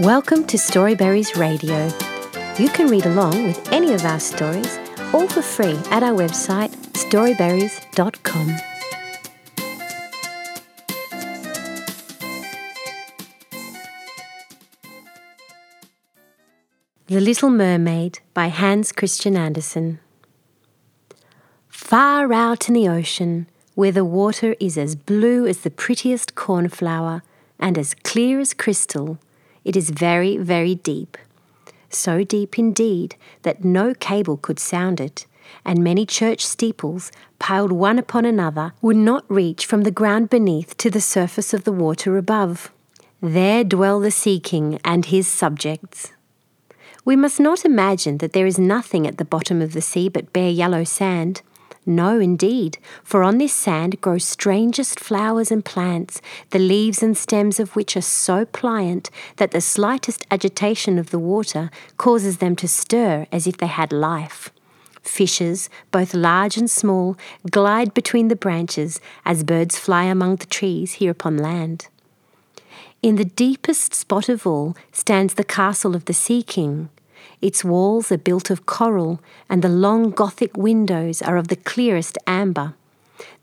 Welcome to Storyberries Radio. You can read along with any of our stories, all for free, at our website storyberries.com. The Little Mermaid by Hans Christian Andersen. Far out in the ocean, where the water is as blue as the prettiest cornflower and as clear as crystal, it is very, very deep. So deep indeed that no cable could sound it, and many church steeples, piled one upon another, would not reach from the ground beneath to the surface of the water above. There dwell the Sea King and his subjects. We must not imagine that there is nothing at the bottom of the sea but bare yellow sand. No, indeed, for on this sand grow strangest flowers and plants, the leaves and stems of which are so pliant that the slightest agitation of the water causes them to stir as if they had life. Fishes, both large and small, glide between the branches as birds fly among the trees here upon land. In the deepest spot of all stands the castle of the Sea King. Its walls are built of coral, and the long Gothic windows are of the clearest amber.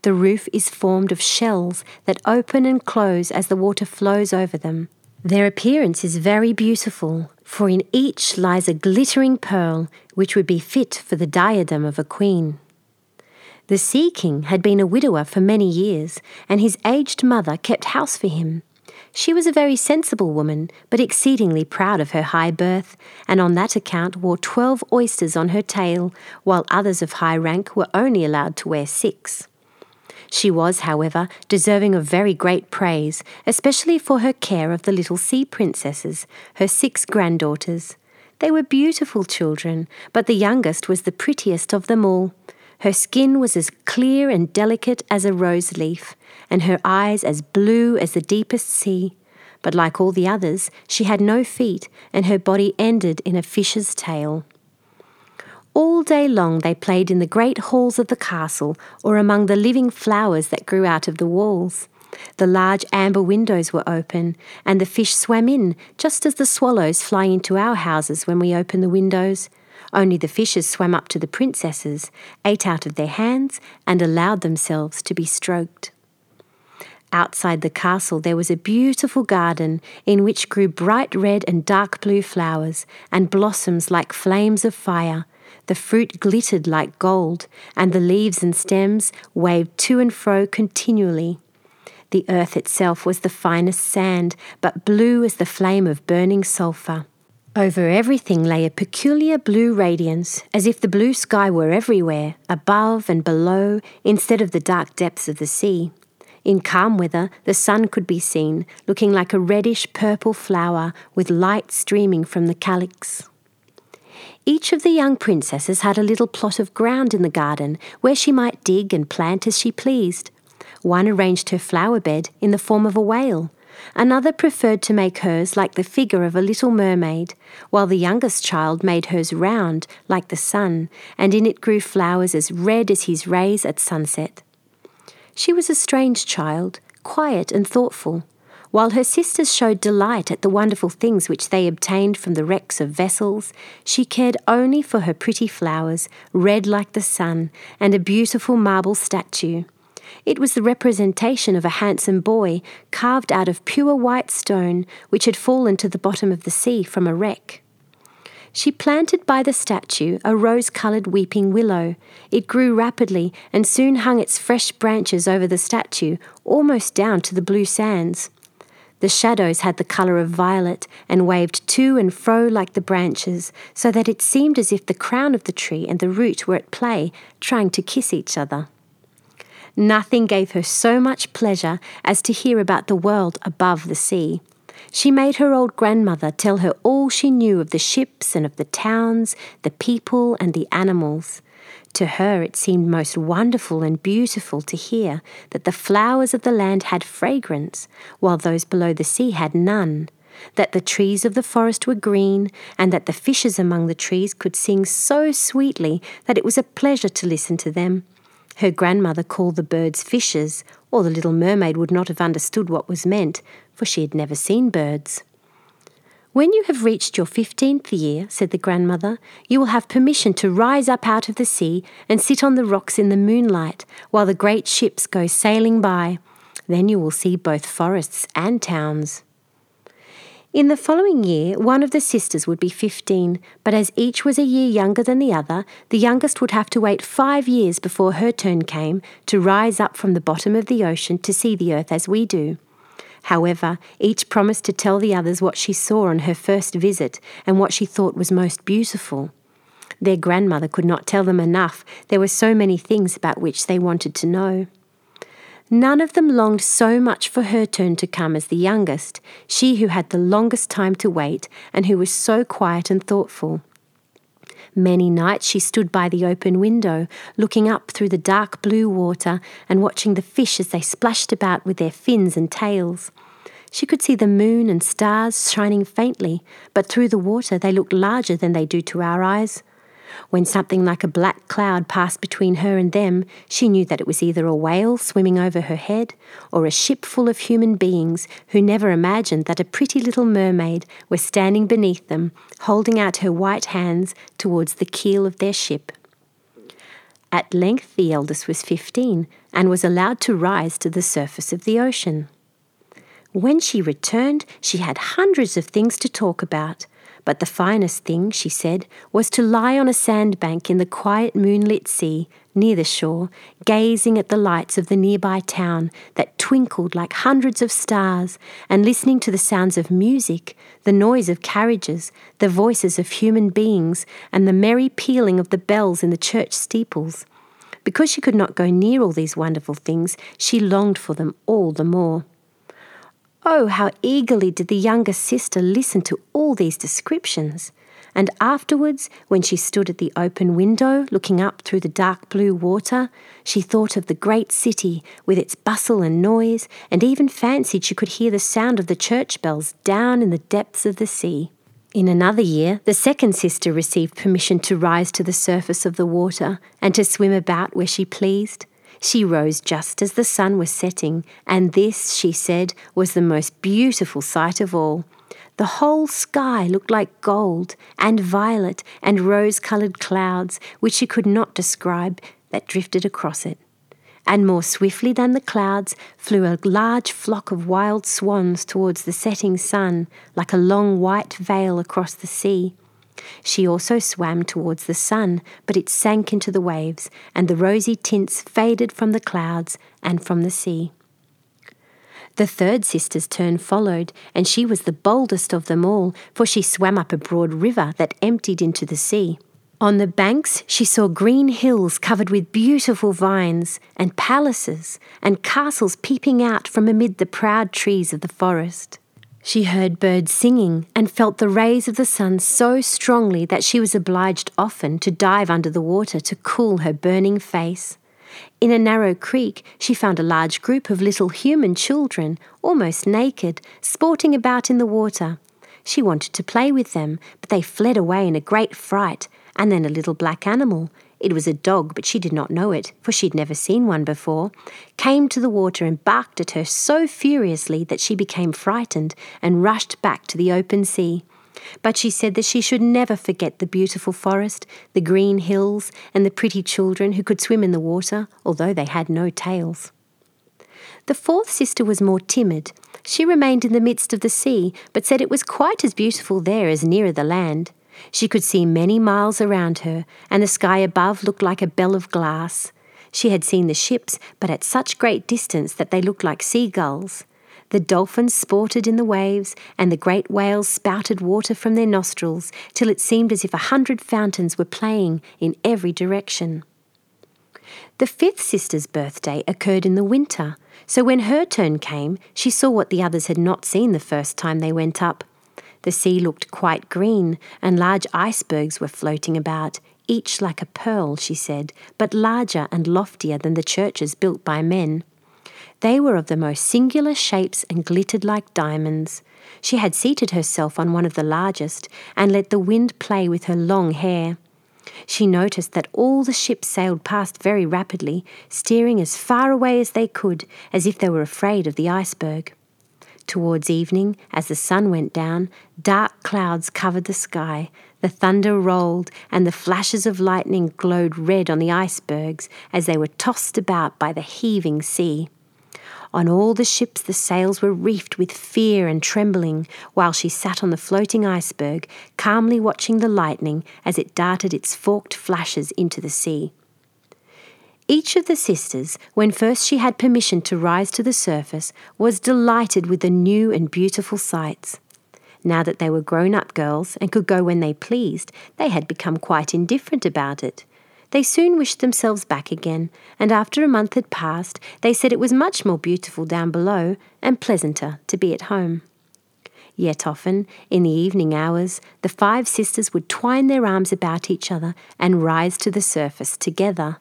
The roof is formed of shells that open and close as the water flows over them. Their appearance is very beautiful, for in each lies a glittering pearl which would be fit for the diadem of a queen. The Sea King had been a widower for many years, and his aged mother kept house for him. She was a very sensible woman, but exceedingly proud of her high birth, and on that account wore twelve oysters on her tail, while others of high rank were only allowed to wear six. She was, however, deserving of very great praise, especially for her care of the little sea princesses, her six granddaughters. They were beautiful children, but the youngest was the prettiest of them all. Her skin was as clear and delicate as a rose leaf, and her eyes as blue as the deepest sea. But like all the others, she had no feet, and her body ended in a fish's tail. All day long they played in the great halls of the castle or among the living flowers that grew out of the walls. The large amber windows were open, and the fish swam in, just as the swallows fly into our houses when we open the windows. Only the fishes swam up to the princesses, ate out of their hands, and allowed themselves to be stroked. Outside the castle there was a beautiful garden in which grew bright red and dark blue flowers, and blossoms like flames of fire. The fruit glittered like gold, and the leaves and stems waved to and fro continually. The earth itself was the finest sand, but blue as the flame of burning sulphur. Over everything lay a peculiar blue radiance, as if the blue sky were everywhere, above and below, instead of the dark depths of the sea. In calm weather, the sun could be seen, looking like a reddish purple flower with light streaming from the calyx. Each of the young princesses had a little plot of ground in the garden where she might dig and plant as she pleased. One arranged her flower bed in the form of a whale, Another preferred to make hers like the figure of a little mermaid, while the youngest child made hers round like the sun, and in it grew flowers as red as his rays at sunset. She was a strange child, quiet and thoughtful, while her sisters showed delight at the wonderful things which they obtained from the wrecks of vessels, she cared only for her pretty flowers, red like the sun, and a beautiful marble statue. It was the representation of a handsome boy carved out of pure white stone which had fallen to the bottom of the sea from a wreck. She planted by the statue a rose coloured weeping willow. It grew rapidly and soon hung its fresh branches over the statue, almost down to the blue sands. The shadows had the colour of violet and waved to and fro like the branches, so that it seemed as if the crown of the tree and the root were at play, trying to kiss each other. Nothing gave her so much pleasure as to hear about the world above the sea. She made her old grandmother tell her all she knew of the ships and of the towns, the people and the animals. To her it seemed most wonderful and beautiful to hear that the flowers of the land had fragrance, while those below the sea had none, that the trees of the forest were green, and that the fishes among the trees could sing so sweetly that it was a pleasure to listen to them. Her grandmother called the birds fishes, or the little mermaid would not have understood what was meant, for she had never seen birds. When you have reached your fifteenth year, said the grandmother, you will have permission to rise up out of the sea and sit on the rocks in the moonlight while the great ships go sailing by. Then you will see both forests and towns. In the following year, one of the sisters would be 15, but as each was a year younger than the other, the youngest would have to wait five years before her turn came to rise up from the bottom of the ocean to see the earth as we do. However, each promised to tell the others what she saw on her first visit and what she thought was most beautiful. Their grandmother could not tell them enough, there were so many things about which they wanted to know. None of them longed so much for her turn to come as the youngest, she who had the longest time to wait and who was so quiet and thoughtful. Many nights she stood by the open window, looking up through the dark blue water and watching the fish as they splashed about with their fins and tails. She could see the moon and stars shining faintly, but through the water they looked larger than they do to our eyes. When something like a black cloud passed between her and them, she knew that it was either a whale swimming over her head or a ship full of human beings who never imagined that a pretty little mermaid was standing beneath them, holding out her white hands towards the keel of their ship. At length, the eldest was fifteen and was allowed to rise to the surface of the ocean. When she returned, she had hundreds of things to talk about. But the finest thing, she said, was to lie on a sandbank in the quiet moonlit sea near the shore, gazing at the lights of the nearby town that twinkled like hundreds of stars, and listening to the sounds of music, the noise of carriages, the voices of human beings, and the merry pealing of the bells in the church steeples. Because she could not go near all these wonderful things, she longed for them all the more. Oh, how eagerly did the younger sister listen to all these descriptions. And afterwards, when she stood at the open window looking up through the dark blue water, she thought of the great city with its bustle and noise, and even fancied she could hear the sound of the church bells down in the depths of the sea. In another year, the second sister received permission to rise to the surface of the water and to swim about where she pleased. She rose just as the sun was setting, and this, she said, was the most beautiful sight of all. The whole sky looked like gold and violet and rose coloured clouds, which she could not describe, that drifted across it. And more swiftly than the clouds flew a large flock of wild swans towards the setting sun, like a long white veil across the sea. She also swam towards the sun, but it sank into the waves, and the rosy tints faded from the clouds and from the sea. The third sister's turn followed, and she was the boldest of them all, for she swam up a broad river that emptied into the sea. On the banks, she saw green hills covered with beautiful vines, and palaces, and castles peeping out from amid the proud trees of the forest. She heard birds singing and felt the rays of the sun so strongly that she was obliged often to dive under the water to cool her burning face. In a narrow creek, she found a large group of little human children, almost naked, sporting about in the water. She wanted to play with them, but they fled away in a great fright, and then a little black animal, it was a dog, but she did not know it, for she'd never seen one before, came to the water and barked at her so furiously that she became frightened and rushed back to the open sea. But she said that she should never forget the beautiful forest, the green hills, and the pretty children who could swim in the water, although they had no tails. The fourth sister was more timid. She remained in the midst of the sea, but said it was quite as beautiful there as nearer the land. She could see many miles around her, and the sky above looked like a bell of glass. She had seen the ships, but at such great distance that they looked like seagulls. The dolphins sported in the waves, and the great whales spouted water from their nostrils, till it seemed as if a hundred fountains were playing in every direction. The fifth sister's birthday occurred in the winter, so when her turn came, she saw what the others had not seen the first time they went up the sea looked quite green, and large icebergs were floating about, each like a pearl, she said, but larger and loftier than the churches built by men. They were of the most singular shapes and glittered like diamonds. She had seated herself on one of the largest and let the wind play with her long hair. She noticed that all the ships sailed past very rapidly, steering as far away as they could, as if they were afraid of the iceberg. Towards evening, as the sun went down, dark clouds covered the sky, the thunder rolled, and the flashes of lightning glowed red on the icebergs as they were tossed about by the heaving sea. On all the ships the sails were reefed with fear and trembling, while she sat on the floating iceberg, calmly watching the lightning as it darted its forked flashes into the sea. Each of the sisters, when first she had permission to rise to the surface, was delighted with the new and beautiful sights. Now that they were grown up girls and could go when they pleased, they had become quite indifferent about it. They soon wished themselves back again, and after a month had passed, they said it was much more beautiful down below and pleasanter to be at home. Yet often, in the evening hours, the five sisters would twine their arms about each other and rise to the surface together.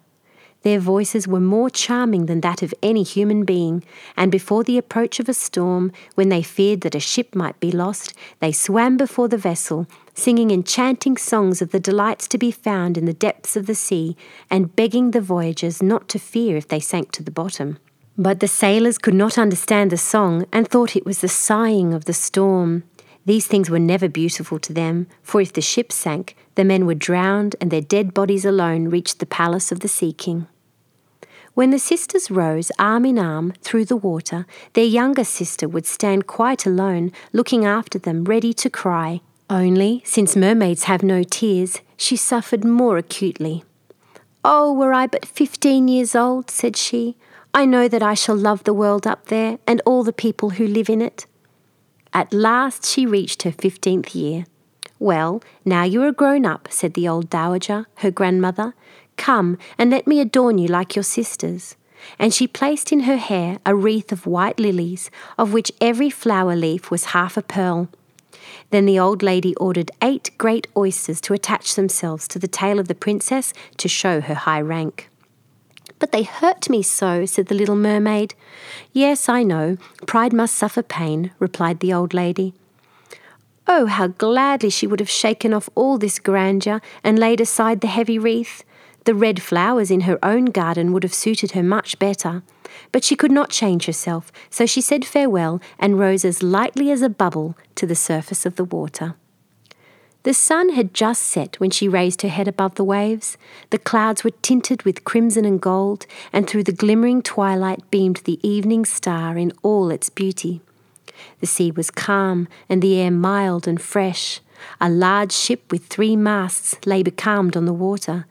Their voices were more charming than that of any human being, and before the approach of a storm, when they feared that a ship might be lost, they swam before the vessel, singing enchanting songs of the delights to be found in the depths of the sea, and begging the voyagers not to fear if they sank to the bottom. But the sailors could not understand the song and thought it was the sighing of the storm. These things were never beautiful to them, for if the ship sank, the men were drowned and their dead bodies alone reached the palace of the Sea King. When the sisters rose arm in arm through the water, their younger sister would stand quite alone, looking after them, ready to cry. Only, since mermaids have no tears, she suffered more acutely. Oh, were I but fifteen years old, said she, I know that I shall love the world up there and all the people who live in it. At last she reached her fifteenth year. Well, now you are grown up, said the old dowager, her grandmother. Come and let me adorn you like your sisters. And she placed in her hair a wreath of white lilies, of which every flower leaf was half a pearl. Then the old lady ordered eight great oysters to attach themselves to the tail of the princess to show her high rank. But they hurt me so, said the little mermaid. Yes, I know. Pride must suffer pain, replied the old lady. Oh, how gladly she would have shaken off all this grandeur and laid aside the heavy wreath. The red flowers in her own garden would have suited her much better. But she could not change herself, so she said farewell and rose as lightly as a bubble to the surface of the water. The sun had just set when she raised her head above the waves. The clouds were tinted with crimson and gold, and through the glimmering twilight beamed the evening star in all its beauty. The sea was calm, and the air mild and fresh. A large ship with three masts lay becalmed on the water.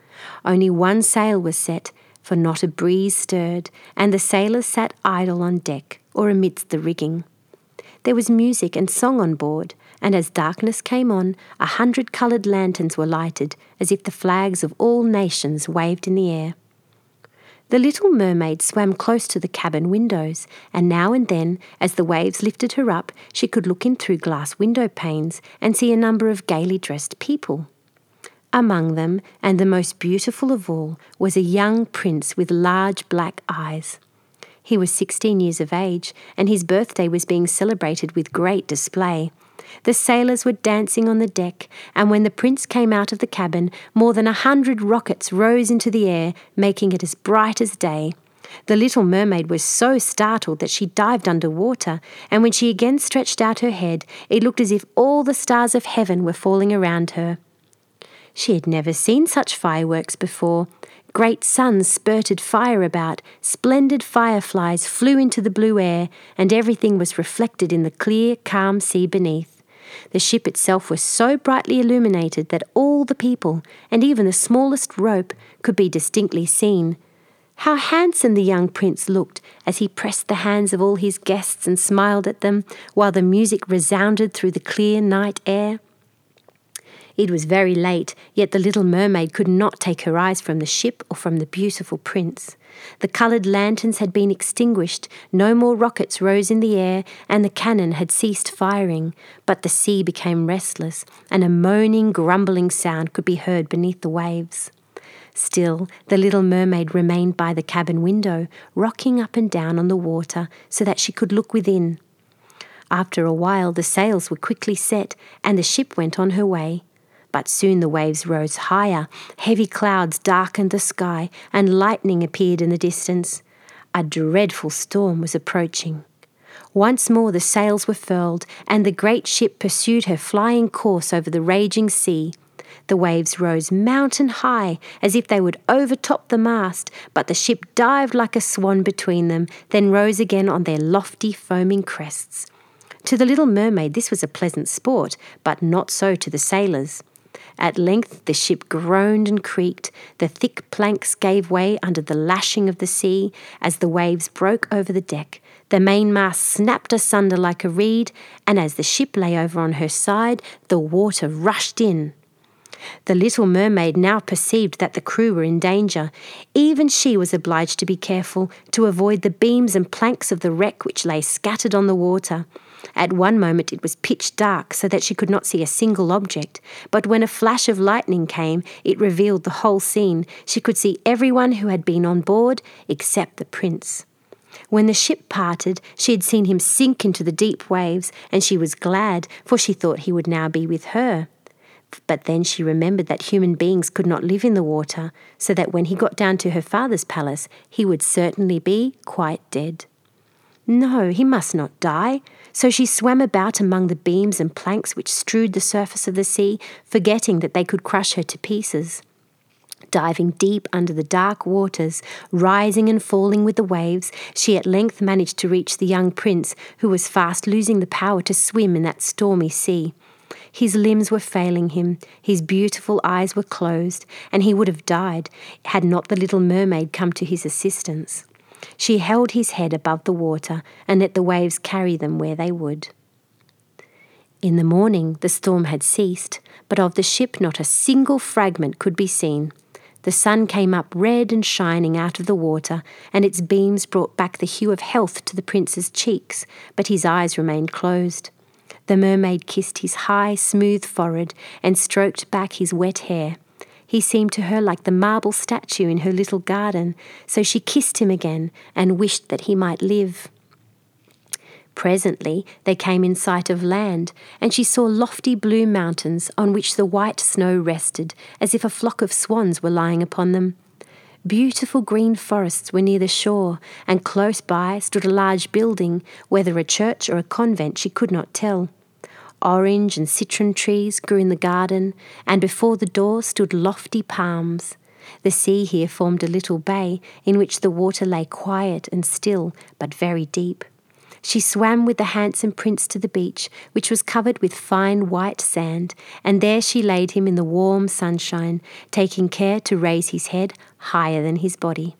Only one sail was set, for not a breeze stirred, and the sailors sat idle on deck or amidst the rigging. There was music and song on board, and as darkness came on, a hundred coloured lanterns were lighted, as if the flags of all nations waved in the air. The little mermaid swam close to the cabin windows, and now and then, as the waves lifted her up, she could look in through glass window panes and see a number of gaily dressed people. Among them, and the most beautiful of all, was a young prince with large black eyes. He was sixteen years of age, and his birthday was being celebrated with great display. The sailors were dancing on the deck, and when the prince came out of the cabin, more than a hundred rockets rose into the air, making it as bright as day. The little mermaid was so startled that she dived under water, and when she again stretched out her head, it looked as if all the stars of heaven were falling around her. She had never seen such fireworks before. Great suns spurted fire about, splendid fireflies flew into the blue air, and everything was reflected in the clear, calm sea beneath. The ship itself was so brightly illuminated that all the people, and even the smallest rope, could be distinctly seen. How handsome the young prince looked as he pressed the hands of all his guests and smiled at them, while the music resounded through the clear night air. It was very late, yet the little mermaid could not take her eyes from the ship or from the beautiful prince. The coloured lanterns had been extinguished, no more rockets rose in the air, and the cannon had ceased firing. But the sea became restless, and a moaning, grumbling sound could be heard beneath the waves. Still, the little mermaid remained by the cabin window, rocking up and down on the water so that she could look within. After a while, the sails were quickly set, and the ship went on her way. But soon the waves rose higher, heavy clouds darkened the sky, and lightning appeared in the distance. A dreadful storm was approaching. Once more the sails were furled, and the great ship pursued her flying course over the raging sea. The waves rose mountain high, as if they would overtop the mast, but the ship dived like a swan between them, then rose again on their lofty, foaming crests. To the little mermaid, this was a pleasant sport, but not so to the sailors. At length the ship groaned and creaked, the thick planks gave way under the lashing of the sea as the waves broke over the deck. The mainmast snapped asunder like a reed, and as the ship lay over on her side, the water rushed in. The little mermaid now perceived that the crew were in danger. Even she was obliged to be careful to avoid the beams and planks of the wreck which lay scattered on the water. At one moment it was pitch dark, so that she could not see a single object, but when a flash of lightning came, it revealed the whole scene. She could see everyone who had been on board, except the prince. When the ship parted, she had seen him sink into the deep waves, and she was glad, for she thought he would now be with her. But then she remembered that human beings could not live in the water, so that when he got down to her father's palace, he would certainly be quite dead. No, he must not die. So she swam about among the beams and planks which strewed the surface of the sea, forgetting that they could crush her to pieces. Diving deep under the dark waters, rising and falling with the waves, she at length managed to reach the young prince, who was fast losing the power to swim in that stormy sea. His limbs were failing him, his beautiful eyes were closed, and he would have died had not the little mermaid come to his assistance. She held his head above the water and let the waves carry them where they would. In the morning the storm had ceased, but of the ship not a single fragment could be seen. The sun came up red and shining out of the water, and its beams brought back the hue of health to the prince's cheeks, but his eyes remained closed. The mermaid kissed his high, smooth forehead and stroked back his wet hair. He seemed to her like the marble statue in her little garden, so she kissed him again and wished that he might live. Presently they came in sight of land, and she saw lofty blue mountains on which the white snow rested, as if a flock of swans were lying upon them. Beautiful green forests were near the shore, and close by stood a large building, whether a church or a convent she could not tell. Orange and citron trees grew in the garden, and before the door stood lofty palms. The sea here formed a little bay in which the water lay quiet and still, but very deep. She swam with the handsome prince to the beach, which was covered with fine white sand, and there she laid him in the warm sunshine, taking care to raise his head higher than his body.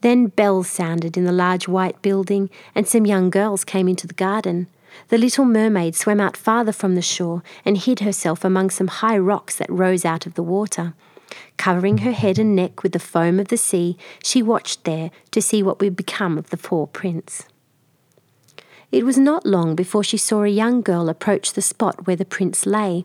Then bells sounded in the large white building, and some young girls came into the garden. The little mermaid swam out farther from the shore and hid herself among some high rocks that rose out of the water. Covering her head and neck with the foam of the sea, she watched there to see what would become of the poor prince. It was not long before she saw a young girl approach the spot where the prince lay.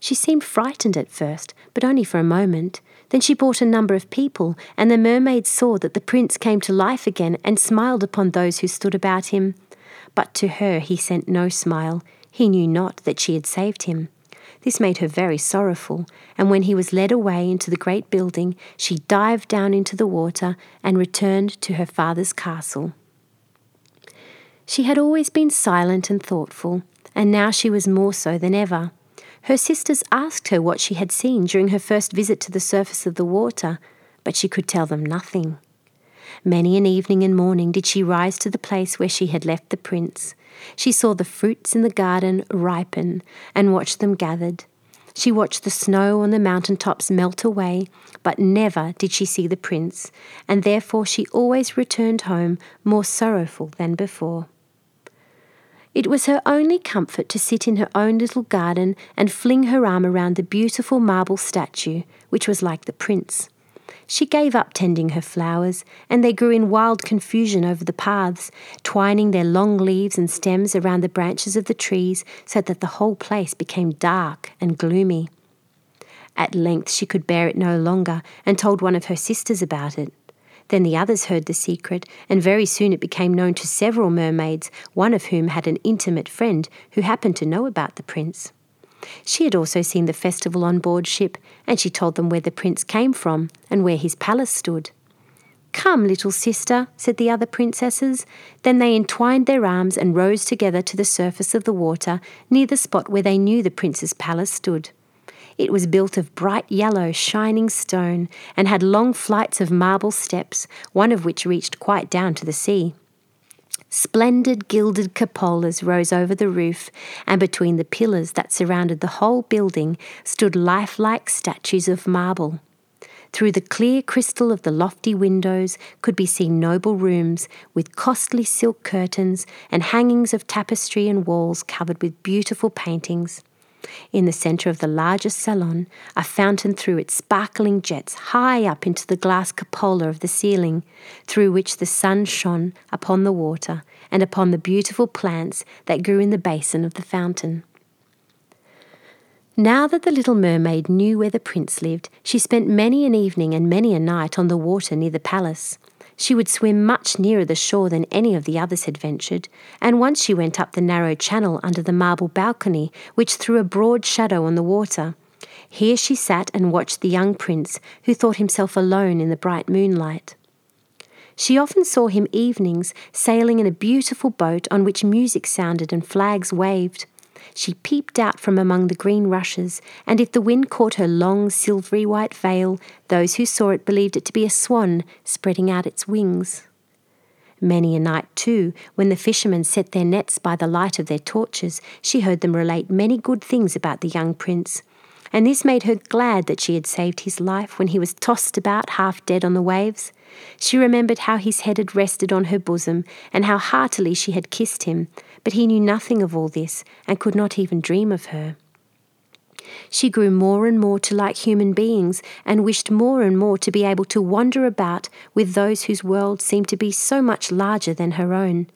She seemed frightened at first, but only for a moment. Then she brought a number of people, and the mermaid saw that the prince came to life again and smiled upon those who stood about him. But to her he sent no smile. He knew not that she had saved him. This made her very sorrowful, and when he was led away into the great building, she dived down into the water and returned to her father's castle. She had always been silent and thoughtful, and now she was more so than ever. Her sisters asked her what she had seen during her first visit to the surface of the water, but she could tell them nothing. Many an evening and morning did she rise to the place where she had left the prince. She saw the fruits in the garden ripen and watched them gathered. She watched the snow on the mountain tops melt away, but never did she see the prince, and therefore she always returned home more sorrowful than before. It was her only comfort to sit in her own little garden and fling her arm around the beautiful marble statue, which was like the prince. She gave up tending her flowers, and they grew in wild confusion over the paths, twining their long leaves and stems around the branches of the trees so that the whole place became dark and gloomy. At length she could bear it no longer and told one of her sisters about it. Then the others heard the secret, and very soon it became known to several mermaids, one of whom had an intimate friend who happened to know about the prince. She had also seen the festival on board ship, and she told them where the prince came from and where his palace stood. Come, little sister, said the other princesses. Then they entwined their arms and rose together to the surface of the water near the spot where they knew the prince's palace stood. It was built of bright yellow, shining stone and had long flights of marble steps, one of which reached quite down to the sea. Splendid gilded cupolas rose over the roof, and between the pillars that surrounded the whole building stood lifelike statues of marble. Through the clear crystal of the lofty windows could be seen noble rooms with costly silk curtains and hangings of tapestry and walls covered with beautiful paintings. In the centre of the largest salon, a fountain threw its sparkling jets high up into the glass cupola of the ceiling, through which the sun shone upon the water and upon the beautiful plants that grew in the basin of the fountain. Now that the little mermaid knew where the prince lived, she spent many an evening and many a night on the water near the palace. She would swim much nearer the shore than any of the others had ventured, and once she went up the narrow channel under the marble balcony, which threw a broad shadow on the water. Here she sat and watched the young prince, who thought himself alone in the bright moonlight. She often saw him evenings sailing in a beautiful boat on which music sounded and flags waved. She peeped out from among the green rushes, and if the wind caught her long, silvery white veil, those who saw it believed it to be a swan spreading out its wings. Many a night, too, when the fishermen set their nets by the light of their torches, she heard them relate many good things about the young prince, and this made her glad that she had saved his life when he was tossed about half dead on the waves. She remembered how his head had rested on her bosom, and how heartily she had kissed him, but he knew nothing of all this, and could not even dream of her. She grew more and more to like human beings, and wished more and more to be able to wander about with those whose world seemed to be so much larger than her own.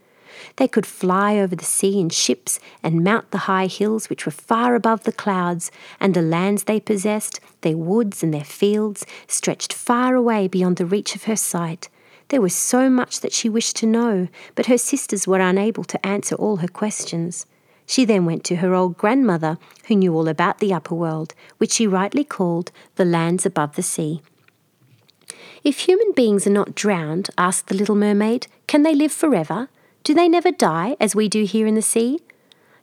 They could fly over the sea in ships and mount the high hills which were far above the clouds, and the lands they possessed, their woods and their fields, stretched far away beyond the reach of her sight. There was so much that she wished to know, but her sisters were unable to answer all her questions. She then went to her old grandmother, who knew all about the upper world, which she rightly called the lands above the sea. If human beings are not drowned, asked the little mermaid, can they live forever? Do they never die, as we do here in the sea?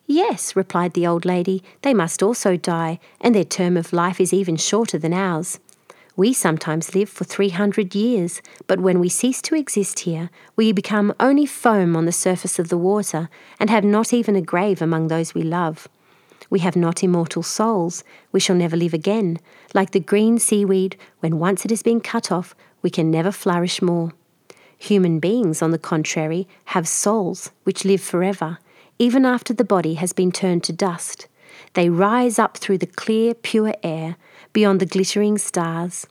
Yes, replied the old lady, they must also die, and their term of life is even shorter than ours. We sometimes live for 300 years, but when we cease to exist here, we become only foam on the surface of the water and have not even a grave among those we love. We have not immortal souls, we shall never live again. Like the green seaweed, when once it has been cut off, we can never flourish more. Human beings, on the contrary, have souls which live forever, even after the body has been turned to dust. They rise up through the clear, pure air, beyond the glittering stars.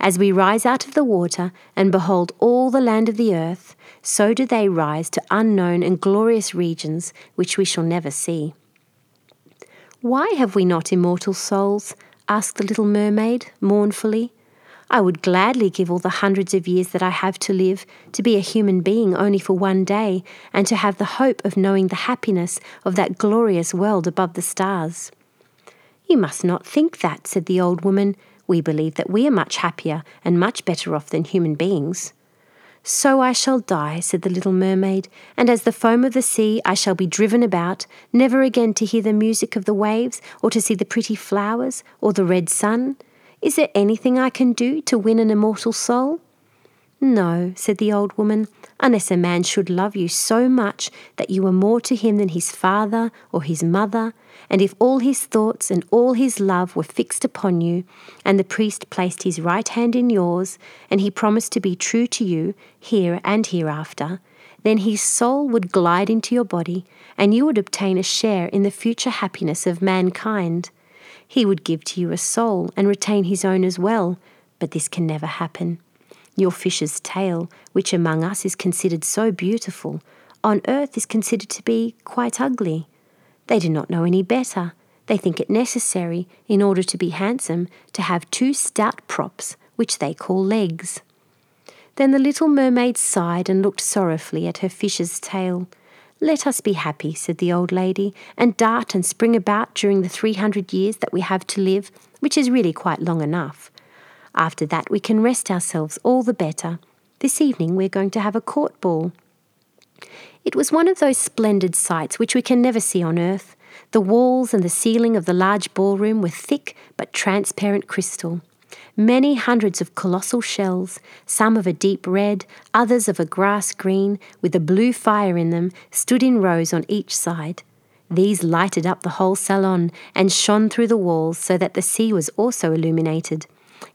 As we rise out of the water and behold all the land of the earth, so do they rise to unknown and glorious regions which we shall never see. Why have we not immortal souls? asked the little mermaid mournfully. I would gladly give all the hundreds of years that I have to live to be a human being only for one day, and to have the hope of knowing the happiness of that glorious world above the stars. You must not think that, said the old woman. We believe that we are much happier and much better off than human beings. So I shall die, said the little mermaid, and as the foam of the sea I shall be driven about, never again to hear the music of the waves, or to see the pretty flowers, or the red sun. Is there anything I can do to win an immortal soul? No, said the old woman, unless a man should love you so much that you were more to him than his father or his mother, and if all his thoughts and all his love were fixed upon you, and the priest placed his right hand in yours, and he promised to be true to you here and hereafter, then his soul would glide into your body, and you would obtain a share in the future happiness of mankind. He would give to you a soul and retain his own as well, but this can never happen. Your fish's tail, which among us is considered so beautiful, on earth is considered to be quite ugly. They do not know any better. They think it necessary, in order to be handsome, to have two stout props, which they call legs. Then the little mermaid sighed and looked sorrowfully at her fish's tail. Let us be happy, said the old lady, and dart and spring about during the three hundred years that we have to live, which is really quite long enough. After that, we can rest ourselves all the better. This evening we're going to have a court ball. It was one of those splendid sights which we can never see on earth. The walls and the ceiling of the large ballroom were thick but transparent crystal. Many hundreds of colossal shells, some of a deep red, others of a grass green, with a blue fire in them, stood in rows on each side. These lighted up the whole salon and shone through the walls so that the sea was also illuminated.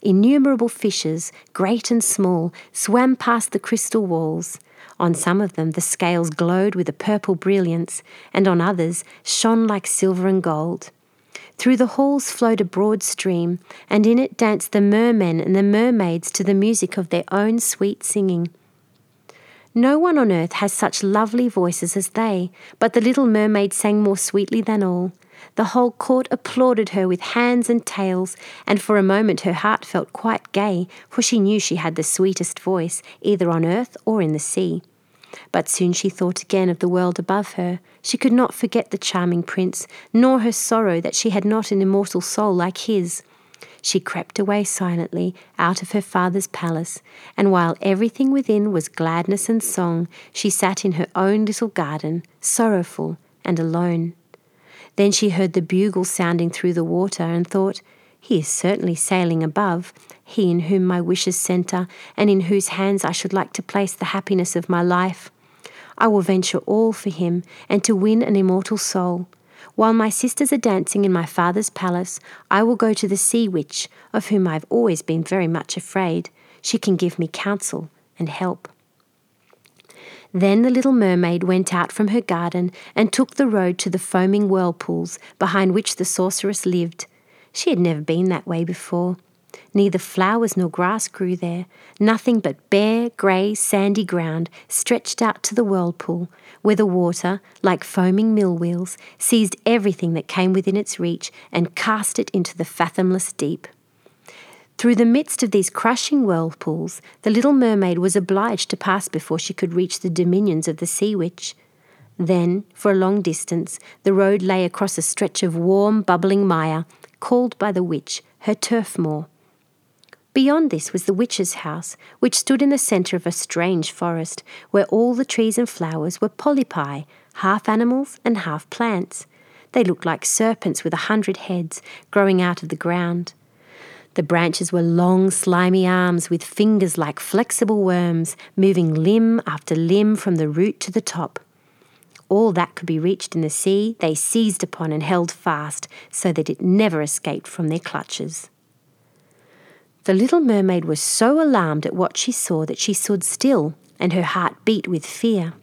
Innumerable fishes, great and small, swam past the crystal walls. On some of them the scales glowed with a purple brilliance, and on others shone like silver and gold. Through the halls flowed a broad stream, and in it danced the mermen and the mermaids to the music of their own sweet singing. No one on earth has such lovely voices as they, but the little mermaid sang more sweetly than all. The whole court applauded her with hands and tails, and for a moment her heart felt quite gay, for she knew she had the sweetest voice, either on earth or in the sea. But soon she thought again of the world above her. She could not forget the charming prince, nor her sorrow that she had not an immortal soul like his. She crept away silently out of her father's palace, and while everything within was gladness and song, she sat in her own little garden, sorrowful and alone. Then she heard the bugle sounding through the water and thought, He is certainly sailing above, he in whom my wishes centre, and in whose hands I should like to place the happiness of my life. I will venture all for him, and to win an immortal soul. While my sisters are dancing in my father's palace, I will go to the sea witch, of whom I have always been very much afraid. She can give me counsel and help. Then the little mermaid went out from her garden and took the road to the foaming whirlpools behind which the sorceress lived. She had never been that way before. Neither flowers nor grass grew there, nothing but bare, grey, sandy ground stretched out to the whirlpool, where the water, like foaming mill wheels, seized everything that came within its reach and cast it into the fathomless deep. Through the midst of these crushing whirlpools, the little mermaid was obliged to pass before she could reach the dominions of the sea witch. Then, for a long distance, the road lay across a stretch of warm, bubbling mire, called by the witch her turf moor. Beyond this was the witch's house, which stood in the centre of a strange forest, where all the trees and flowers were polypi, half animals and half plants. They looked like serpents with a hundred heads growing out of the ground. The branches were long, slimy arms with fingers like flexible worms, moving limb after limb from the root to the top. All that could be reached in the sea they seized upon and held fast, so that it never escaped from their clutches. The little mermaid was so alarmed at what she saw that she stood still, and her heart beat with fear.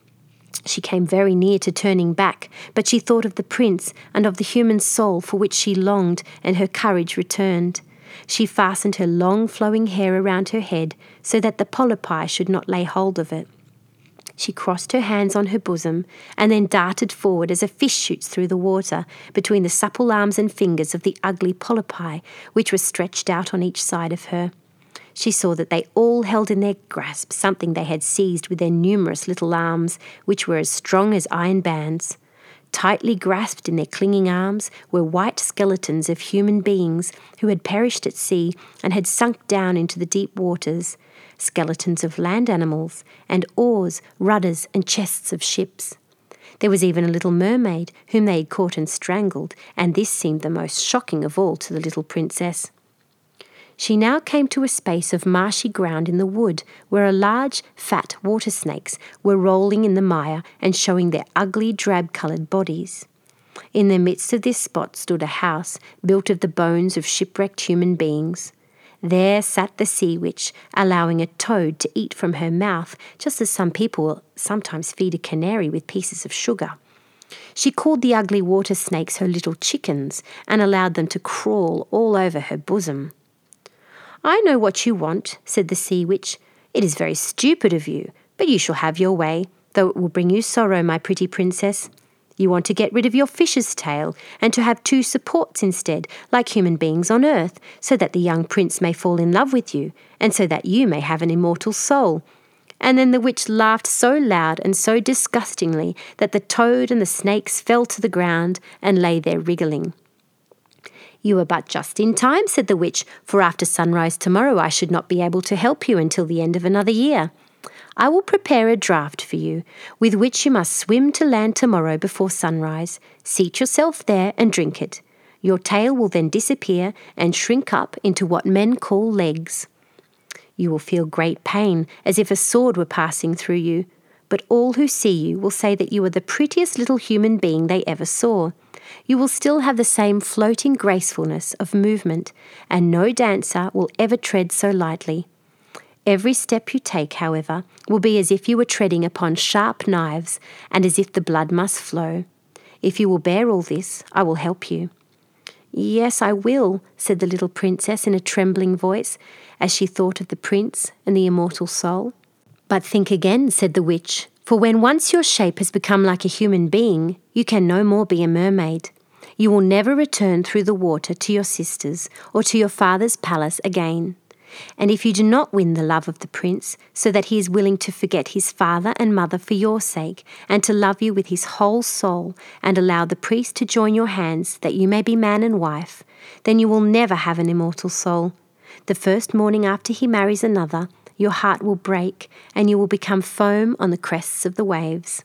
She came very near to turning back, but she thought of the prince and of the human soul for which she longed, and her courage returned. She fastened her long flowing hair around her head so that the polypi should not lay hold of it. She crossed her hands on her bosom and then darted forward as a fish shoots through the water between the supple arms and fingers of the ugly polypi which were stretched out on each side of her. She saw that they all held in their grasp something they had seized with their numerous little arms, which were as strong as iron bands. Tightly grasped in their clinging arms were white skeletons of human beings who had perished at sea and had sunk down into the deep waters, skeletons of land animals, and oars, rudders, and chests of ships. There was even a little mermaid whom they had caught and strangled, and this seemed the most shocking of all to the little princess. She now came to a space of marshy ground in the wood where a large, fat water snakes were rolling in the mire and showing their ugly, drab coloured bodies. In the midst of this spot stood a house built of the bones of shipwrecked human beings. There sat the sea witch, allowing a toad to eat from her mouth, just as some people sometimes feed a canary with pieces of sugar. She called the ugly water snakes her little chickens and allowed them to crawl all over her bosom. I know what you want, said the sea witch. It is very stupid of you, but you shall have your way, though it will bring you sorrow, my pretty princess. You want to get rid of your fish's tail and to have two supports instead, like human beings on earth, so that the young prince may fall in love with you, and so that you may have an immortal soul. And then the witch laughed so loud and so disgustingly that the toad and the snakes fell to the ground and lay there wriggling. You are but just in time, said the witch, for after sunrise tomorrow I should not be able to help you until the end of another year. I will prepare a draught for you, with which you must swim to land tomorrow before sunrise. Seat yourself there and drink it. Your tail will then disappear and shrink up into what men call legs. You will feel great pain, as if a sword were passing through you, but all who see you will say that you are the prettiest little human being they ever saw. You will still have the same floating gracefulness of movement, and no dancer will ever tread so lightly. Every step you take, however, will be as if you were treading upon sharp knives, and as if the blood must flow. If you will bear all this, I will help you. Yes, I will, said the little princess in a trembling voice, as she thought of the prince and the immortal soul. But think again, said the witch, for when once your shape has become like a human being, you can no more be a mermaid. You will never return through the water to your sisters or to your father's palace again. And if you do not win the love of the prince, so that he is willing to forget his father and mother for your sake, and to love you with his whole soul, and allow the priest to join your hands, that you may be man and wife, then you will never have an immortal soul. The first morning after he marries another, your heart will break, and you will become foam on the crests of the waves.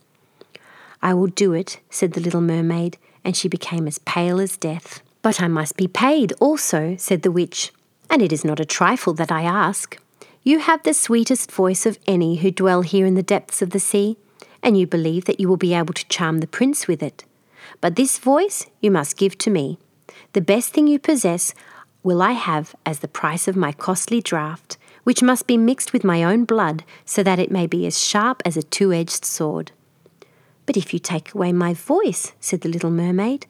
I will do it, said the little mermaid, and she became as pale as death. But I must be paid also, said the witch and it is not a trifle that I ask. You have the sweetest voice of any who dwell here in the depths of the sea, and you believe that you will be able to charm the prince with it. But this voice you must give to me. The best thing you possess will I have as the price of my costly draught, which must be mixed with my own blood, so that it may be as sharp as a two edged sword. But if you take away my voice, said the little mermaid,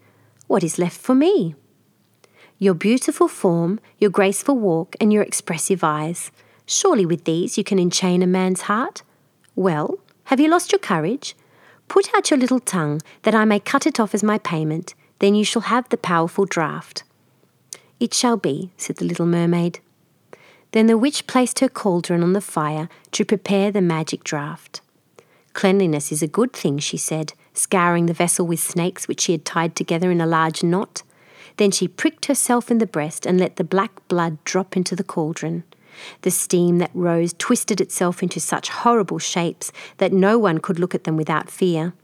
what is left for me? Your beautiful form, your graceful walk, and your expressive eyes. Surely with these you can enchain a man's heart? Well, have you lost your courage? Put out your little tongue, that I may cut it off as my payment, then you shall have the powerful draught. It shall be, said the little mermaid. Then the witch placed her cauldron on the fire to prepare the magic draught. Cleanliness is a good thing, she said, scouring the vessel with snakes which she had tied together in a large knot. Then she pricked herself in the breast and let the black blood drop into the cauldron. The steam that rose twisted itself into such horrible shapes that no one could look at them without fear.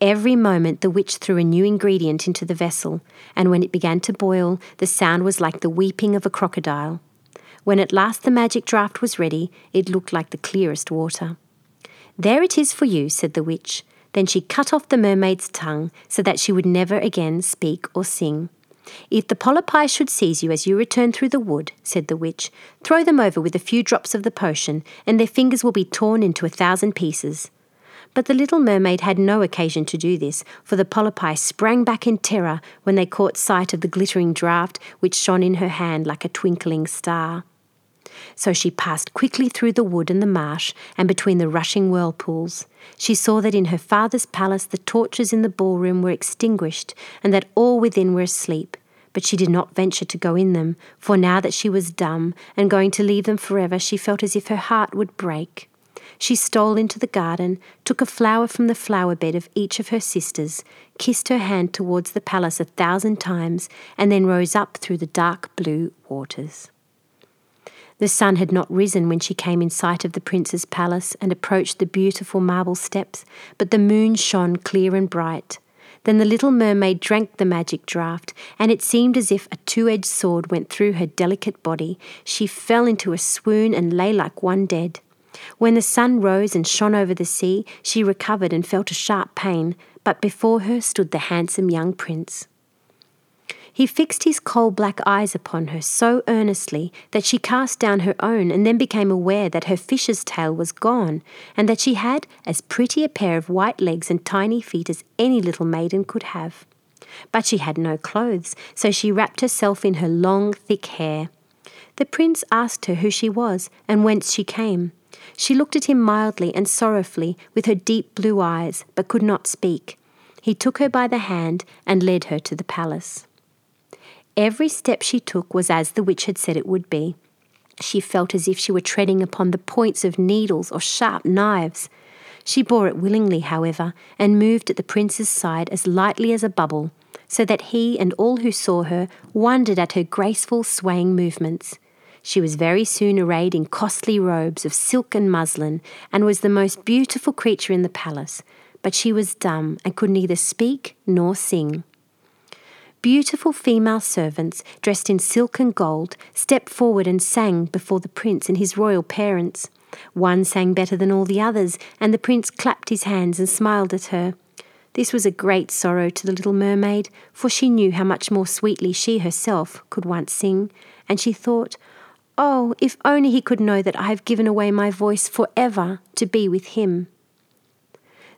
Every moment the witch threw a new ingredient into the vessel, and when it began to boil, the sound was like the weeping of a crocodile. When at last the magic draught was ready, it looked like the clearest water. There it is for you, said the witch. Then she cut off the mermaid's tongue so that she would never again speak or sing. If the polypi should seize you as you return through the wood, said the witch, throw them over with a few drops of the potion, and their fingers will be torn into a thousand pieces. But the little mermaid had no occasion to do this, for the polypi sprang back in terror when they caught sight of the glittering draught which shone in her hand like a twinkling star. So she passed quickly through the wood and the marsh and between the rushing whirlpools. She saw that in her father's palace the torches in the ballroom were extinguished and that all within were asleep. But she did not venture to go in them, for now that she was dumb and going to leave them forever, she felt as if her heart would break. She stole into the garden, took a flower from the flower bed of each of her sisters, kissed her hand towards the palace a thousand times, and then rose up through the dark blue waters. The sun had not risen when she came in sight of the prince's palace and approached the beautiful marble steps, but the moon shone clear and bright. Then the little mermaid drank the magic draught, and it seemed as if a two edged sword went through her delicate body. She fell into a swoon and lay like one dead. When the sun rose and shone over the sea, she recovered and felt a sharp pain, but before her stood the handsome young prince. He fixed his coal black eyes upon her so earnestly that she cast down her own and then became aware that her fish's tail was gone and that she had as pretty a pair of white legs and tiny feet as any little maiden could have. But she had no clothes, so she wrapped herself in her long, thick hair. The prince asked her who she was and whence she came. She looked at him mildly and sorrowfully with her deep blue eyes, but could not speak. He took her by the hand and led her to the palace. Every step she took was as the witch had said it would be. She felt as if she were treading upon the points of needles or sharp knives. She bore it willingly, however, and moved at the prince's side as lightly as a bubble, so that he and all who saw her wondered at her graceful, swaying movements. She was very soon arrayed in costly robes of silk and muslin, and was the most beautiful creature in the palace, but she was dumb and could neither speak nor sing. Beautiful female servants, dressed in silk and gold, stepped forward and sang before the prince and his royal parents. One sang better than all the others, and the prince clapped his hands and smiled at her. This was a great sorrow to the little mermaid, for she knew how much more sweetly she herself could once sing, and she thought, Oh, if only he could know that I have given away my voice for ever to be with him.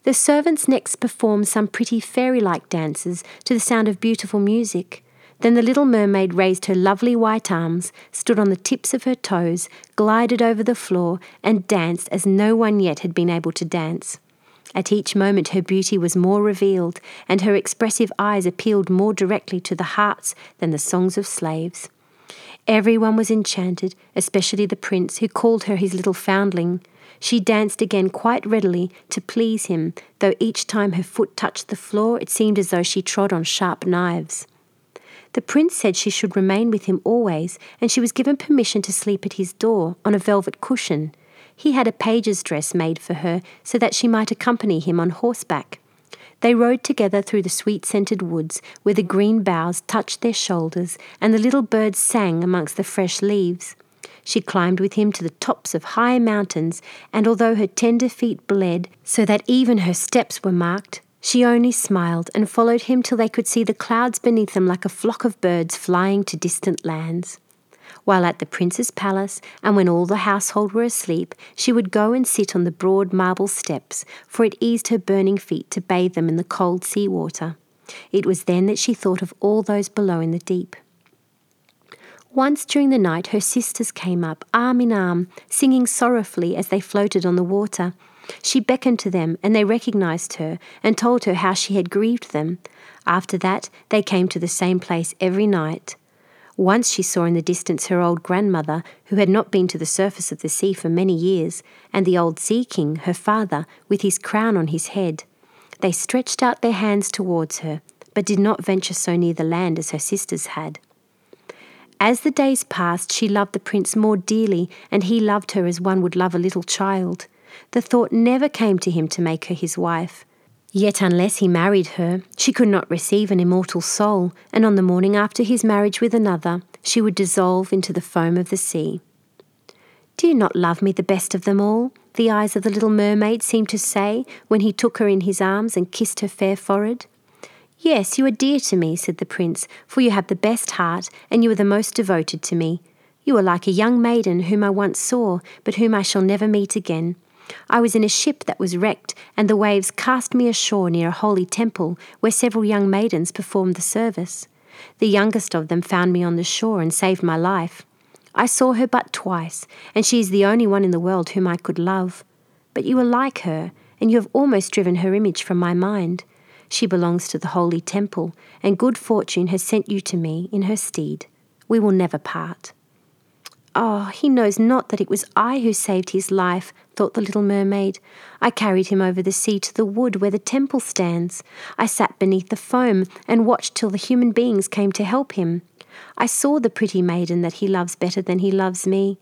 The servants next performed some pretty fairy like dances to the sound of beautiful music. Then the little mermaid raised her lovely white arms, stood on the tips of her toes, glided over the floor, and danced as no one yet had been able to dance. At each moment her beauty was more revealed, and her expressive eyes appealed more directly to the hearts than the songs of slaves. Everyone was enchanted, especially the prince, who called her his little foundling. She danced again quite readily to please him, though each time her foot touched the floor it seemed as though she trod on sharp knives. The prince said she should remain with him always, and she was given permission to sleep at his door on a velvet cushion. He had a page's dress made for her so that she might accompany him on horseback. They rode together through the sweet scented woods where the green boughs touched their shoulders and the little birds sang amongst the fresh leaves. She climbed with him to the tops of high mountains, and although her tender feet bled so that even her steps were marked, she only smiled and followed him till they could see the clouds beneath them like a flock of birds flying to distant lands. While at the prince's palace, and when all the household were asleep, she would go and sit on the broad marble steps, for it eased her burning feet to bathe them in the cold sea water. It was then that she thought of all those below in the deep. Once during the night, her sisters came up, arm in arm, singing sorrowfully as they floated on the water. She beckoned to them, and they recognized her and told her how she had grieved them. After that, they came to the same place every night. Once she saw in the distance her old grandmother, who had not been to the surface of the sea for many years, and the old sea king, her father, with his crown on his head. They stretched out their hands towards her, but did not venture so near the land as her sisters had. As the days passed, she loved the prince more dearly, and he loved her as one would love a little child. The thought never came to him to make her his wife. Yet, unless he married her, she could not receive an immortal soul, and on the morning after his marriage with another, she would dissolve into the foam of the sea. Do you not love me the best of them all? The eyes of the little mermaid seemed to say when he took her in his arms and kissed her fair forehead. Yes, you are dear to me, said the prince, for you have the best heart, and you are the most devoted to me. You are like a young maiden whom I once saw, but whom I shall never meet again. I was in a ship that was wrecked, and the waves cast me ashore near a holy temple where several young maidens performed the service. The youngest of them found me on the shore and saved my life. I saw her but twice, and she is the only one in the world whom I could love. But you are like her, and you have almost driven her image from my mind. She belongs to the holy temple, and good fortune has sent you to me in her stead. We will never part. Oh, he knows not that it was I who saved his life, thought the little mermaid. I carried him over the sea to the wood where the temple stands. I sat beneath the foam and watched till the human beings came to help him. I saw the pretty maiden that he loves better than he loves me.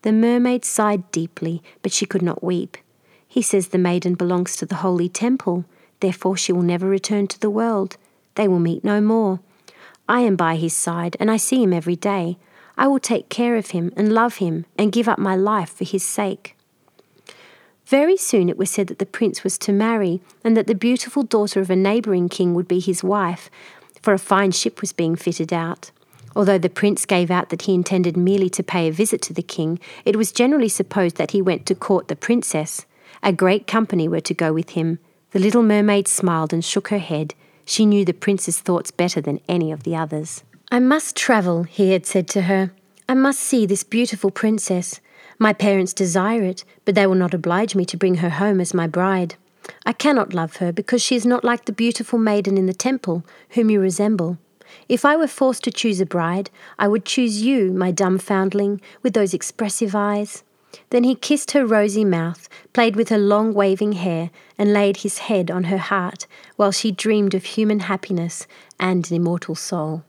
The mermaid sighed deeply, but she could not weep. He says the maiden belongs to the holy temple, therefore she will never return to the world. They will meet no more. I am by his side, and I see him every day. I will take care of him and love him and give up my life for his sake. Very soon it was said that the prince was to marry, and that the beautiful daughter of a neighbouring king would be his wife, for a fine ship was being fitted out. Although the prince gave out that he intended merely to pay a visit to the king, it was generally supposed that he went to court the princess. A great company were to go with him. The little mermaid smiled and shook her head. She knew the prince's thoughts better than any of the others. I must travel, he had said to her. I must see this beautiful princess. My parents desire it, but they will not oblige me to bring her home as my bride. I cannot love her because she is not like the beautiful maiden in the temple, whom you resemble. If I were forced to choose a bride, I would choose you, my dumb foundling, with those expressive eyes. Then he kissed her rosy mouth, played with her long waving hair, and laid his head on her heart, while she dreamed of human happiness and an immortal soul.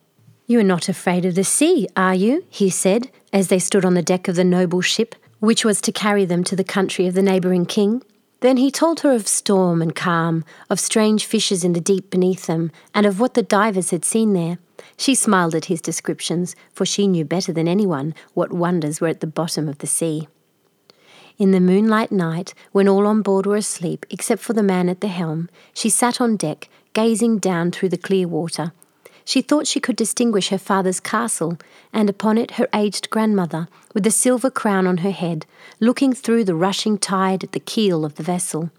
You are not afraid of the sea, are you? he said, as they stood on the deck of the noble ship, which was to carry them to the country of the neighbouring king. Then he told her of storm and calm, of strange fishes in the deep beneath them, and of what the divers had seen there. She smiled at his descriptions, for she knew better than anyone what wonders were at the bottom of the sea. In the moonlight night, when all on board were asleep except for the man at the helm, she sat on deck, gazing down through the clear water. She thought she could distinguish her father's castle, and upon it her aged grandmother, with the silver crown on her head, looking through the rushing tide at the keel of the vessel.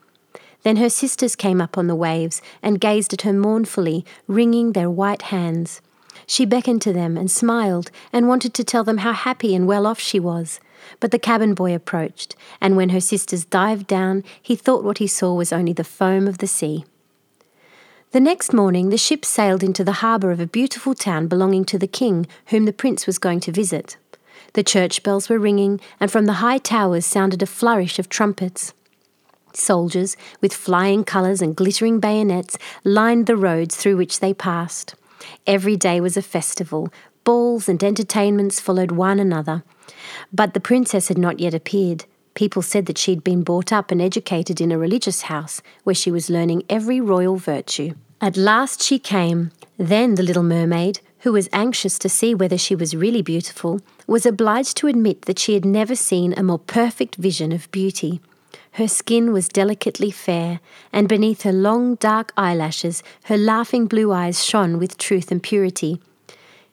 Then her sisters came up on the waves and gazed at her mournfully, wringing their white hands. She beckoned to them and smiled and wanted to tell them how happy and well off she was. But the cabin boy approached, and when her sisters dived down, he thought what he saw was only the foam of the sea. The next morning, the ship sailed into the harbour of a beautiful town belonging to the king, whom the prince was going to visit. The church bells were ringing, and from the high towers sounded a flourish of trumpets. Soldiers, with flying colours and glittering bayonets, lined the roads through which they passed. Every day was a festival. Balls and entertainments followed one another. But the princess had not yet appeared. People said that she had been brought up and educated in a religious house where she was learning every royal virtue. At last she came. Then the little mermaid, who was anxious to see whether she was really beautiful, was obliged to admit that she had never seen a more perfect vision of beauty. Her skin was delicately fair, and beneath her long dark eyelashes her laughing blue eyes shone with truth and purity.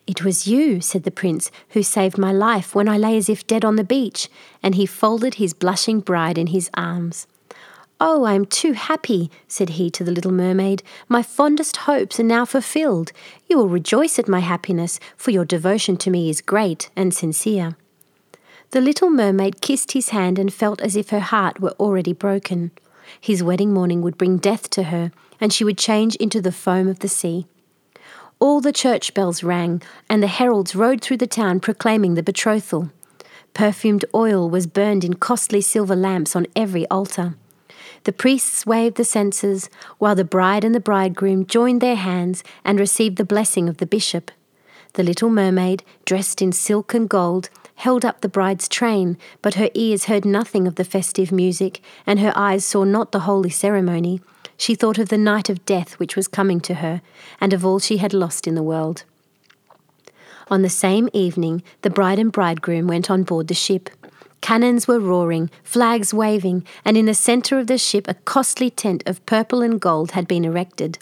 It was you, said the prince, who saved my life when I lay as if dead on the beach, and he folded his blushing bride in his arms. Oh, I am too happy, said he to the little mermaid. My fondest hopes are now fulfilled. You will rejoice at my happiness, for your devotion to me is great and sincere. The little mermaid kissed his hand and felt as if her heart were already broken. His wedding morning would bring death to her, and she would change into the foam of the sea. All the church bells rang, and the heralds rode through the town proclaiming the betrothal. Perfumed oil was burned in costly silver lamps on every altar. The priests waved the censers, while the bride and the bridegroom joined their hands and received the blessing of the bishop. The little mermaid, dressed in silk and gold, held up the bride's train, but her ears heard nothing of the festive music, and her eyes saw not the holy ceremony. She thought of the night of death which was coming to her, and of all she had lost in the world. On the same evening, the bride and bridegroom went on board the ship. Cannons were roaring, flags waving, and in the centre of the ship a costly tent of purple and gold had been erected.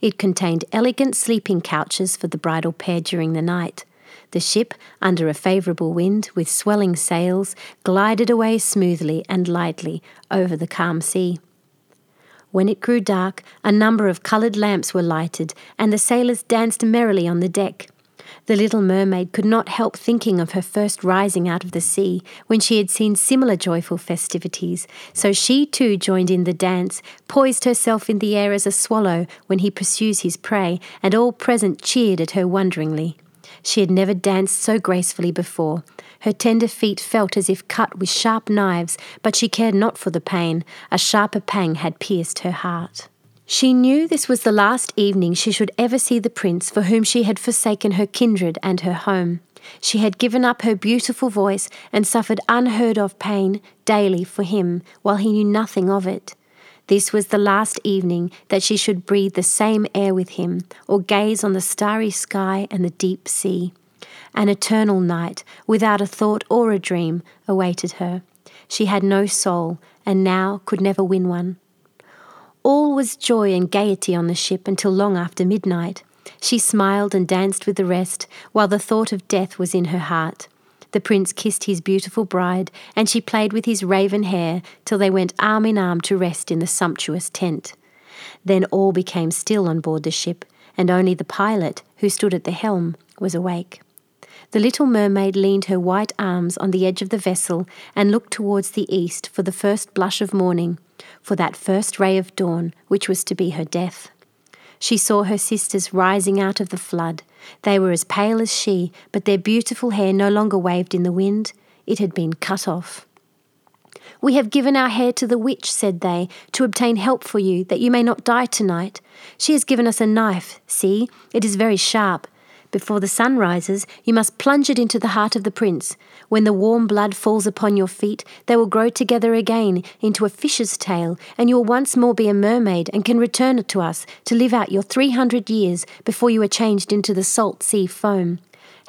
It contained elegant sleeping couches for the bridal pair during the night. The ship, under a favourable wind, with swelling sails, glided away smoothly and lightly over the calm sea. When it grew dark, a number of coloured lamps were lighted, and the sailors danced merrily on the deck. The little mermaid could not help thinking of her first rising out of the sea, when she had seen similar joyful festivities, so she too joined in the dance, poised herself in the air as a swallow when he pursues his prey, and all present cheered at her wonderingly. She had never danced so gracefully before. Her tender feet felt as if cut with sharp knives, but she cared not for the pain. A sharper pang had pierced her heart. She knew this was the last evening she should ever see the prince for whom she had forsaken her kindred and her home. She had given up her beautiful voice and suffered unheard of pain daily for him while he knew nothing of it. This was the last evening that she should breathe the same air with him, or gaze on the starry sky and the deep sea. An eternal night, without a thought or a dream, awaited her. She had no soul, and now could never win one. All was joy and gaiety on the ship until long after midnight. She smiled and danced with the rest, while the thought of death was in her heart. The prince kissed his beautiful bride, and she played with his raven hair till they went arm in arm to rest in the sumptuous tent. Then all became still on board the ship, and only the pilot, who stood at the helm, was awake. The little mermaid leaned her white arms on the edge of the vessel and looked towards the east for the first blush of morning, for that first ray of dawn which was to be her death. She saw her sisters rising out of the flood. They were as pale as she, but their beautiful hair no longer waved in the wind. It had been cut off. We have given our hair to the witch, said they, to obtain help for you, that you may not die tonight. She has given us a knife. See, it is very sharp. Before the sun rises, you must plunge it into the heart of the prince. When the warm blood falls upon your feet, they will grow together again into a fish's tail, and you will once more be a mermaid and can return to us to live out your three hundred years before you are changed into the salt sea foam.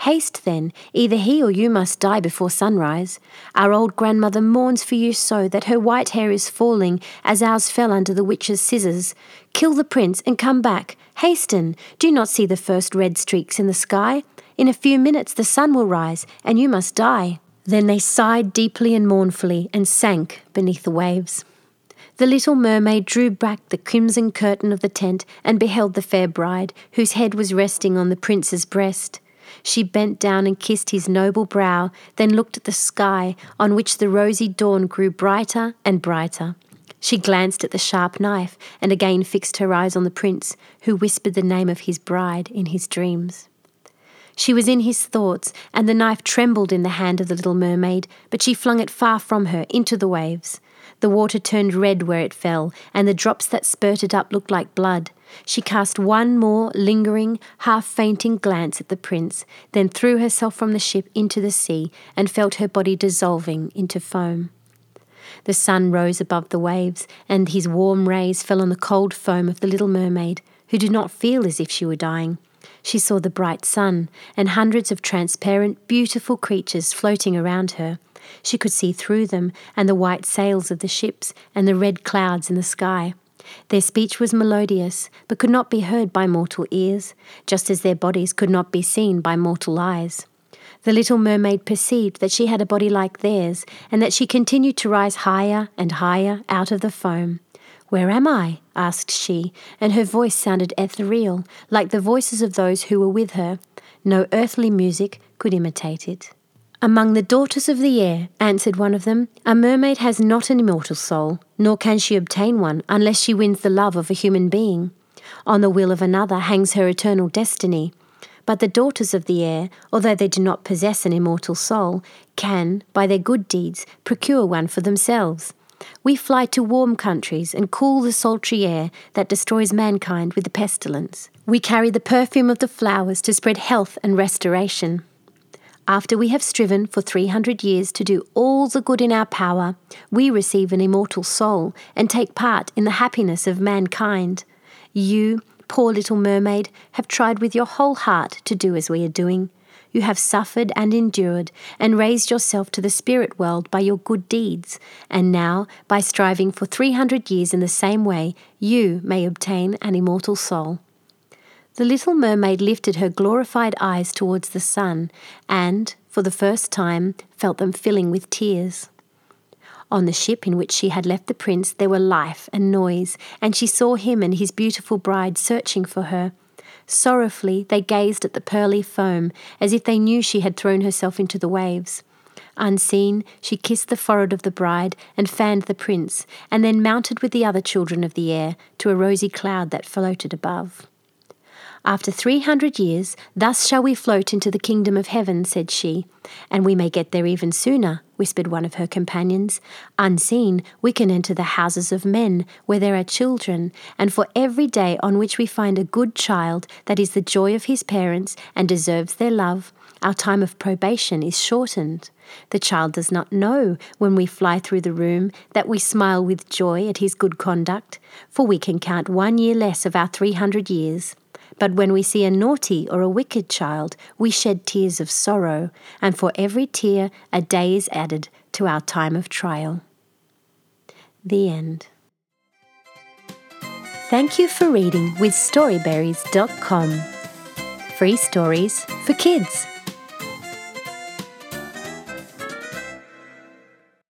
Haste then, either he or you must die before sunrise. Our old grandmother mourns for you so that her white hair is falling as ours fell under the witch's scissors. Kill the prince and come back. Hasten! Do you not see the first red streaks in the sky? In a few minutes the sun will rise, and you must die. Then they sighed deeply and mournfully and sank beneath the waves. The little mermaid drew back the crimson curtain of the tent and beheld the fair bride, whose head was resting on the prince's breast. She bent down and kissed his noble brow, then looked at the sky, on which the rosy dawn grew brighter and brighter. She glanced at the sharp knife and again fixed her eyes on the prince, who whispered the name of his bride in his dreams. She was in his thoughts, and the knife trembled in the hand of the little mermaid, but she flung it far from her into the waves. The water turned red where it fell, and the drops that spurted up looked like blood. She cast one more lingering, half fainting glance at the prince, then threw herself from the ship into the sea and felt her body dissolving into foam. The sun rose above the waves, and his warm rays fell on the cold foam of the little mermaid, who did not feel as if she were dying. She saw the bright sun and hundreds of transparent, beautiful creatures floating around her. She could see through them and the white sails of the ships and the red clouds in the sky. Their speech was melodious, but could not be heard by mortal ears, just as their bodies could not be seen by mortal eyes. The little mermaid perceived that she had a body like theirs, and that she continued to rise higher and higher out of the foam. Where am I? asked she, and her voice sounded ethereal, like the voices of those who were with her. No earthly music could imitate it. Among the daughters of the air, answered one of them, a mermaid has not an immortal soul, nor can she obtain one unless she wins the love of a human being. On the will of another hangs her eternal destiny. But the daughters of the air, although they do not possess an immortal soul, can, by their good deeds, procure one for themselves. We fly to warm countries and cool the sultry air that destroys mankind with the pestilence. We carry the perfume of the flowers to spread health and restoration. After we have striven for 300 years to do all the good in our power, we receive an immortal soul and take part in the happiness of mankind. You, poor little mermaid, have tried with your whole heart to do as we are doing. You have suffered and endured, and raised yourself to the spirit world by your good deeds, and now, by striving for 300 years in the same way, you may obtain an immortal soul. The little mermaid lifted her glorified eyes towards the sun and, for the first time, felt them filling with tears. On the ship in which she had left the prince, there were life and noise, and she saw him and his beautiful bride searching for her. Sorrowfully, they gazed at the pearly foam, as if they knew she had thrown herself into the waves. Unseen, she kissed the forehead of the bride and fanned the prince, and then mounted with the other children of the air to a rosy cloud that floated above. After three hundred years, thus shall we float into the kingdom of heaven, said she. And we may get there even sooner, whispered one of her companions. Unseen, we can enter the houses of men, where there are children, and for every day on which we find a good child that is the joy of his parents and deserves their love, our time of probation is shortened. The child does not know when we fly through the room that we smile with joy at his good conduct, for we can count one year less of our three hundred years. But when we see a naughty or a wicked child, we shed tears of sorrow, and for every tear a day is added to our time of trial. The end. Thank you for reading with Storyberries.com. Free stories for kids.